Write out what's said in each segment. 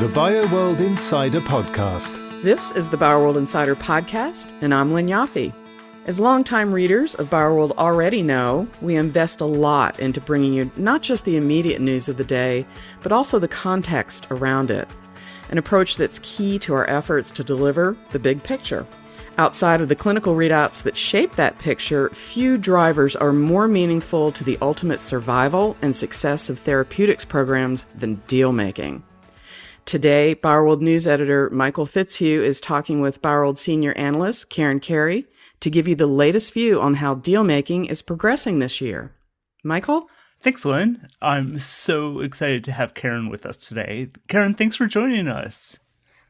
the BioWorld Insider Podcast. This is the BioWorld Insider Podcast, and I'm Lynn Yoffee. As longtime readers of BioWorld already know, we invest a lot into bringing you not just the immediate news of the day, but also the context around it. An approach that's key to our efforts to deliver the big picture. Outside of the clinical readouts that shape that picture, few drivers are more meaningful to the ultimate survival and success of therapeutics programs than deal making. Today, BioWorld News editor Michael Fitzhugh is talking with BioWorld senior analyst Karen Carey to give you the latest view on how deal making is progressing this year. Michael? Thanks, Lynn. I'm so excited to have Karen with us today. Karen, thanks for joining us.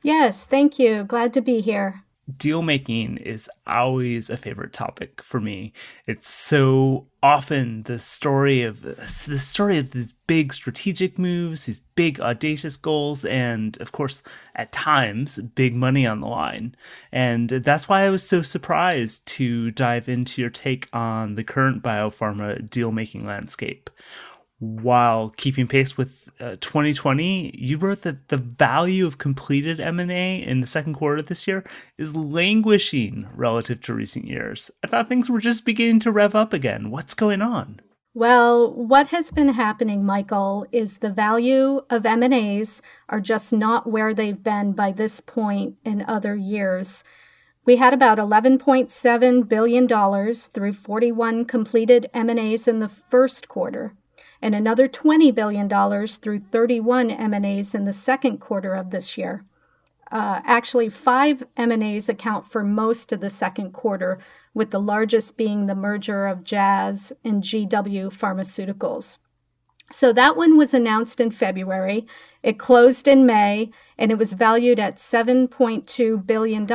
Yes, thank you. Glad to be here deal making is always a favorite topic for me. It's so often the story of the story of these big strategic moves, these big audacious goals, and of course, at times, big money on the line. And that's why I was so surprised to dive into your take on the current biopharma deal making landscape while keeping pace with uh, 2020 you wrote that the value of completed m&a in the second quarter this year is languishing relative to recent years. I thought things were just beginning to rev up again. What's going on? Well what has been happening michael is the value of m&as are just not where they've been by this point in other years. We had about $11.7 billion through 41 completed M&As in the first quarter and another $20 billion through 31 M&As in the second quarter of this year. Uh, actually, five M&As account for most of the second quarter, with the largest being the merger of Jazz and GW Pharmaceuticals. So that one was announced in February. It closed in May, and it was valued at $7.2 billion,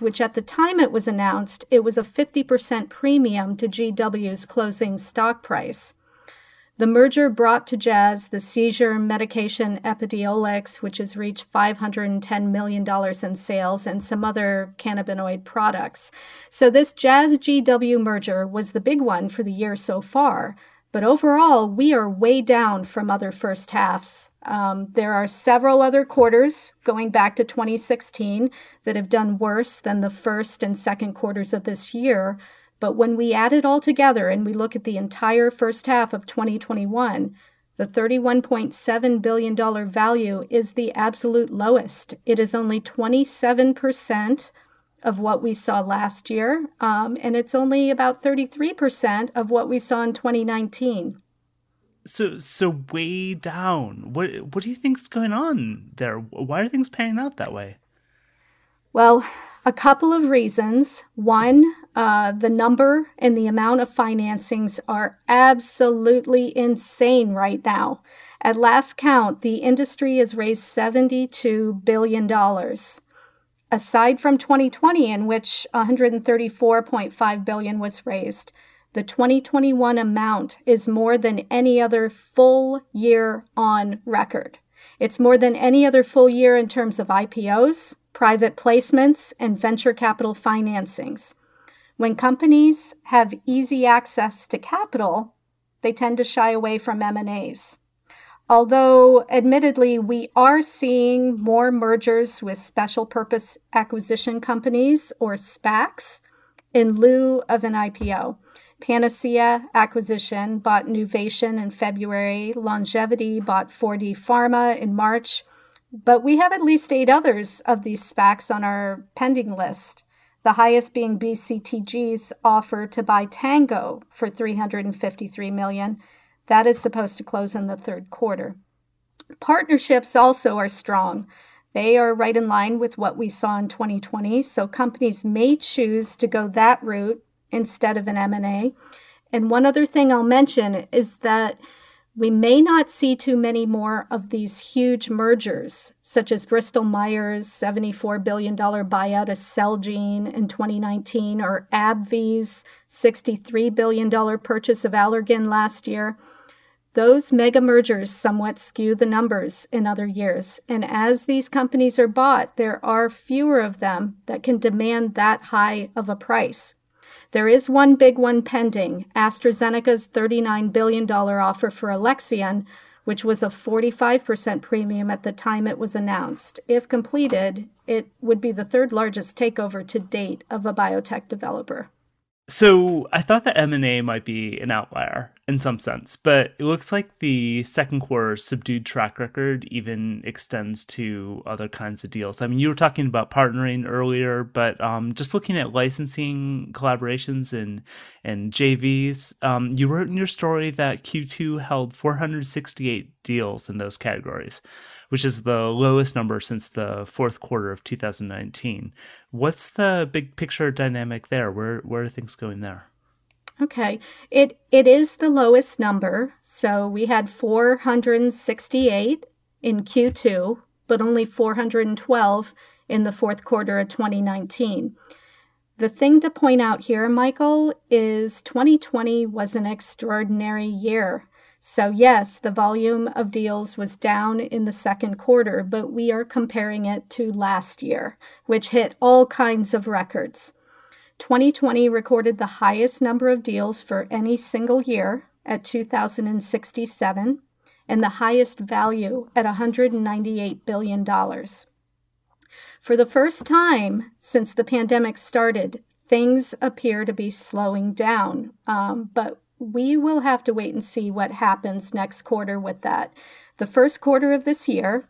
which at the time it was announced, it was a 50% premium to GW's closing stock price. The merger brought to Jazz the seizure medication Epidiolex, which has reached $510 million in sales, and some other cannabinoid products. So, this Jazz GW merger was the big one for the year so far. But overall, we are way down from other first halves. Um, there are several other quarters going back to 2016 that have done worse than the first and second quarters of this year. But when we add it all together and we look at the entire first half of 2021, the $31.7 billion value is the absolute lowest. It is only 27% of what we saw last year, um, and it's only about 33% of what we saw in 2019. So, so way down. What what do you think is going on there? Why are things panning out that way? Well, a couple of reasons. One, uh, the number and the amount of financings are absolutely insane right now. At last count, the industry has raised $72 billion. Aside from 2020, in which 134.5 billion was raised, the 2021 amount is more than any other full year on record. It's more than any other full year in terms of IPOs, private placements, and venture capital financings. When companies have easy access to capital, they tend to shy away from M&As. Although admittedly we are seeing more mergers with special purpose acquisition companies or SPACs in lieu of an IPO. Panacea Acquisition bought Nuvation in February, Longevity bought 4D Pharma in March, but we have at least eight others of these SPACs on our pending list, the highest being BCTG's offer to buy Tango for 353 million. That is supposed to close in the third quarter. Partnerships also are strong. They are right in line with what we saw in 2020, so companies may choose to go that route instead of an M&A. And one other thing I'll mention is that we may not see too many more of these huge mergers, such as Bristol Myers' $74 billion buyout of Celgene in 2019 or AbbVie's $63 billion purchase of Allergan last year. Those mega mergers somewhat skew the numbers in other years. And as these companies are bought, there are fewer of them that can demand that high of a price. There is one big one pending AstraZeneca's $39 billion offer for Alexion, which was a 45% premium at the time it was announced. If completed, it would be the third largest takeover to date of a biotech developer. So I thought that M&A might be an outlier in some sense, but it looks like the second quarter subdued track record even extends to other kinds of deals. I mean, you were talking about partnering earlier, but um, just looking at licensing collaborations and and JVs, um, you wrote in your story that Q2 held 468 deals in those categories which is the lowest number since the fourth quarter of 2019. What's the big picture dynamic there? Where where are things going there? Okay. It it is the lowest number. So we had 468 in Q2, but only 412 in the fourth quarter of 2019. The thing to point out here, Michael, is 2020 was an extraordinary year. So, yes, the volume of deals was down in the second quarter, but we are comparing it to last year, which hit all kinds of records. 2020 recorded the highest number of deals for any single year at 2,067 and the highest value at $198 billion. For the first time since the pandemic started, things appear to be slowing down, um, but we will have to wait and see what happens next quarter with that. The first quarter of this year,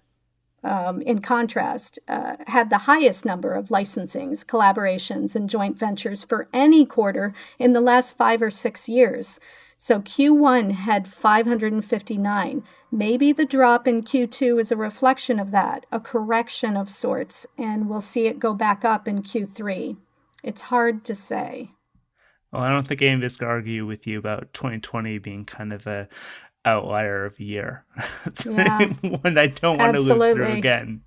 um, in contrast, uh, had the highest number of licensings, collaborations, and joint ventures for any quarter in the last five or six years. So Q1 had 559. Maybe the drop in Q2 is a reflection of that, a correction of sorts, and we'll see it go back up in Q3. It's hard to say. Well, I don't think any of us argue with you about 2020 being kind of a outlier of year. yeah. one I don't want Absolutely. to live through again.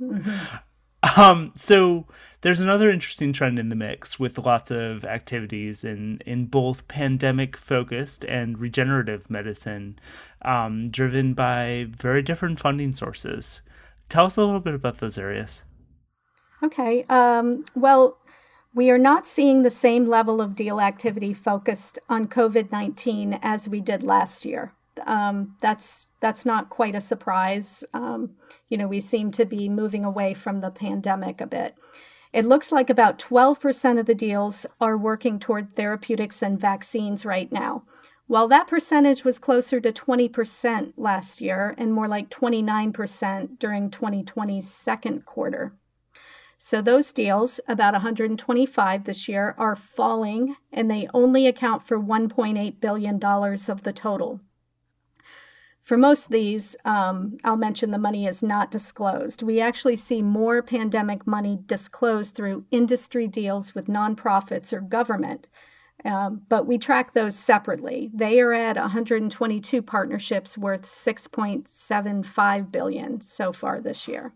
Mm-hmm. Um, so there's another interesting trend in the mix with lots of activities in in both pandemic focused and regenerative medicine, um, driven by very different funding sources. Tell us a little bit about those areas. Okay. Um, well, we are not seeing the same level of deal activity focused on COVID 19 as we did last year. Um, that's that's not quite a surprise. Um, you know, we seem to be moving away from the pandemic a bit. It looks like about 12% of the deals are working toward therapeutics and vaccines right now. While that percentage was closer to 20% last year and more like 29% during 2020's second quarter. So those deals, about 125 this year, are falling and they only account for $1.8 billion of the total. For most of these, um, I'll mention the money is not disclosed. We actually see more pandemic money disclosed through industry deals with nonprofits or government, um, but we track those separately. They are at 122 partnerships worth 6.75 billion so far this year.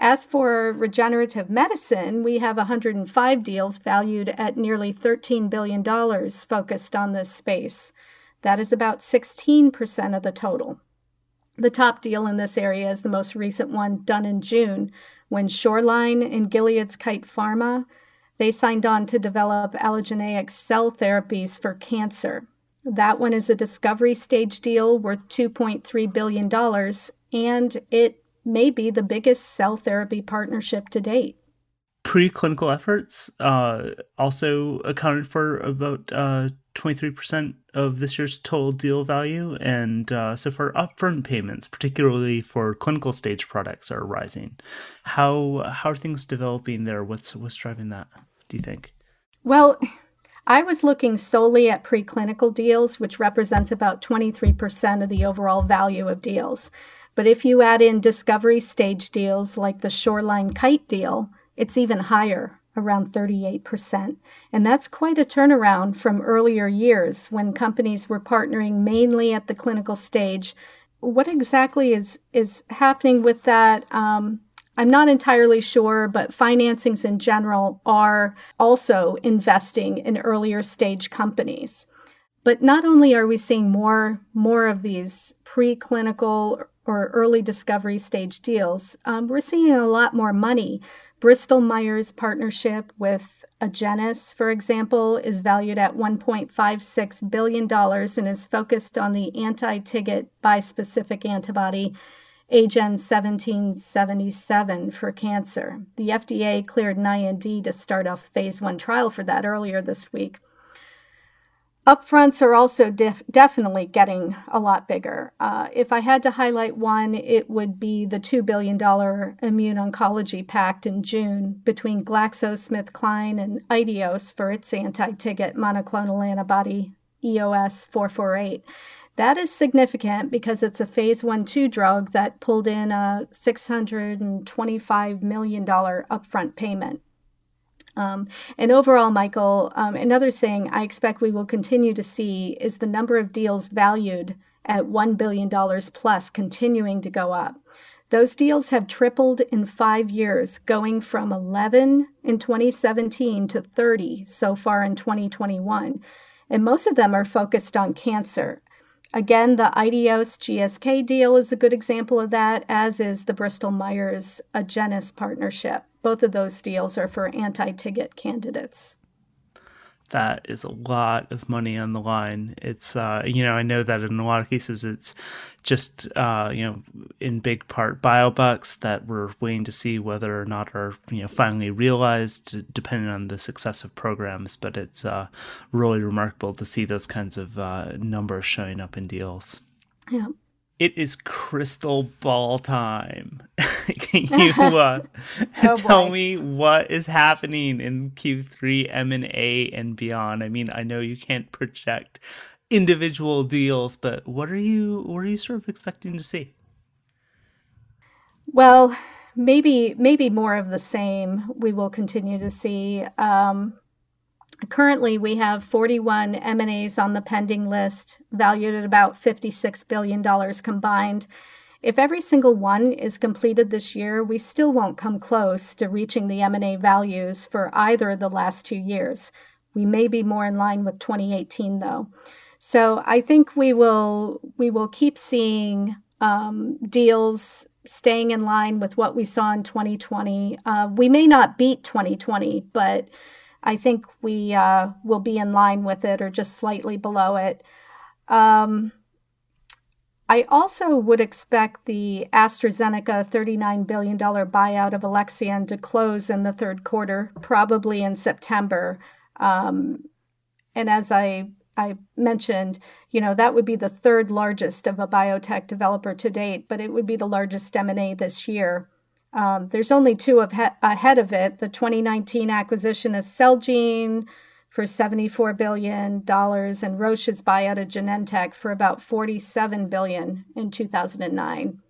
As for regenerative medicine, we have 105 deals valued at nearly $13 billion focused on this space. That is about 16% of the total. The top deal in this area is the most recent one done in June when Shoreline and Gilead's Kite Pharma they signed on to develop allogeneic cell therapies for cancer. That one is a discovery stage deal worth $2.3 billion, and it may be the biggest cell therapy partnership to date. Preclinical efforts uh, also accounted for about uh, 23% of this year's total deal value. And uh, so for upfront payments, particularly for clinical stage products, are rising. How, how are things developing there? What's, what's driving that, do you think? Well, I was looking solely at preclinical deals, which represents about 23% of the overall value of deals. But if you add in discovery stage deals like the Shoreline Kite deal, it's even higher, around 38%. And that's quite a turnaround from earlier years when companies were partnering mainly at the clinical stage. What exactly is, is happening with that? Um, I'm not entirely sure, but financings in general are also investing in earlier stage companies. But not only are we seeing more more of these preclinical or early discovery stage deals, um, we're seeing a lot more money. Bristol Myers partnership with Agenus, for example, is valued at $1.56 billion and is focused on the anti TIGIT bispecific antibody AGEN 1777 for cancer. The FDA cleared an IND to start a phase one trial for that earlier this week. Upfronts are also def- definitely getting a lot bigger. Uh, if I had to highlight one, it would be the $2 billion immune oncology pact in June between GlaxoSmithKline and iTeos for its anti TIGIT monoclonal antibody EOS 448. That is significant because it's a phase 1 2 drug that pulled in a $625 million upfront payment. Um, and overall, Michael, um, another thing I expect we will continue to see is the number of deals valued at $1 billion plus continuing to go up. Those deals have tripled in five years, going from 11 in 2017 to 30 so far in 2021. And most of them are focused on cancer. Again, the iTeos GSK deal is a good example of that, as is the Bristol Myers Agenus partnership. Both of those deals are for anti TIGIT candidates that is a lot of money on the line. It's uh, you know I know that in a lot of cases it's just uh, you know in big part biobucks that we're waiting to see whether or not are you know finally realized depending on the success of programs. But it's uh, really remarkable to see those kinds of uh, numbers showing up in deals. Yeah it is crystal ball time. Can you uh, oh tell me what is happening in Q3 M&A and beyond? I mean, I know you can't project individual deals, but what are you what are you sort of expecting to see? Well, maybe maybe more of the same. We will continue to see um, Currently, we have 41 M&As on the pending list, valued at about $56 billion combined. If every single one is completed this year, we still won't come close to reaching the M&A values for either of the last two years. We may be more in line with 2018 though. So I think we will we will keep seeing um, deals staying in line with what we saw in 2020. Uh, we may not beat 2020, but I think we uh, will be in line with it or just slightly below it. Um, I also would expect the AstraZeneca $39 billion buyout of Alexion to close in the third quarter, probably in September. Um, and as I, I mentioned, you know, that would be the third largest of a biotech developer to date, but it would be the largest M&A this year. Um, there's only two of he- ahead of it the 2019 acquisition of Celgene for $74 billion and Roche's buyout of Genentech for about 47 billion in 2009.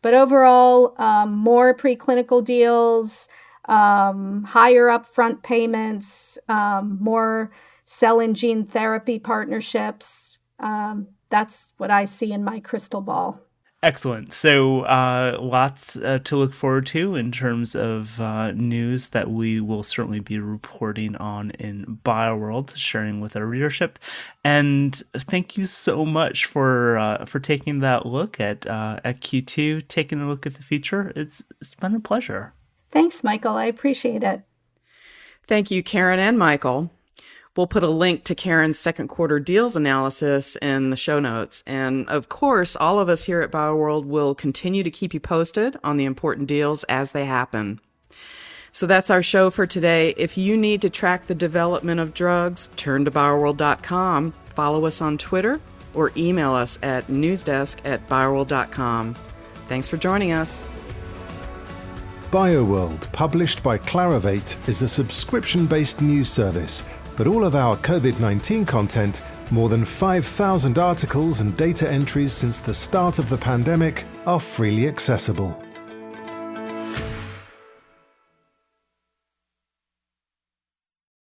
But overall, um, more preclinical deals, um, higher upfront payments, um, more cell and gene therapy partnerships. Um, that's what I see in my crystal ball. Excellent. So, uh, lots uh, to look forward to in terms of uh, news that we will certainly be reporting on in BioWorld, sharing with our readership. And thank you so much for uh, for taking that look at uh, at Q2, taking a look at the future. It's it's been a pleasure. Thanks, Michael. I appreciate it. Thank you, Karen and Michael. We'll put a link to Karen's second quarter deals analysis in the show notes. And of course, all of us here at BioWorld will continue to keep you posted on the important deals as they happen. So that's our show for today. If you need to track the development of drugs, turn to bioworld.com, follow us on Twitter, or email us at newsdesk at bioworld.com. Thanks for joining us. BioWorld, published by Clarivate, is a subscription based news service but all of our COVID 19 content, more than 5,000 articles and data entries since the start of the pandemic, are freely accessible.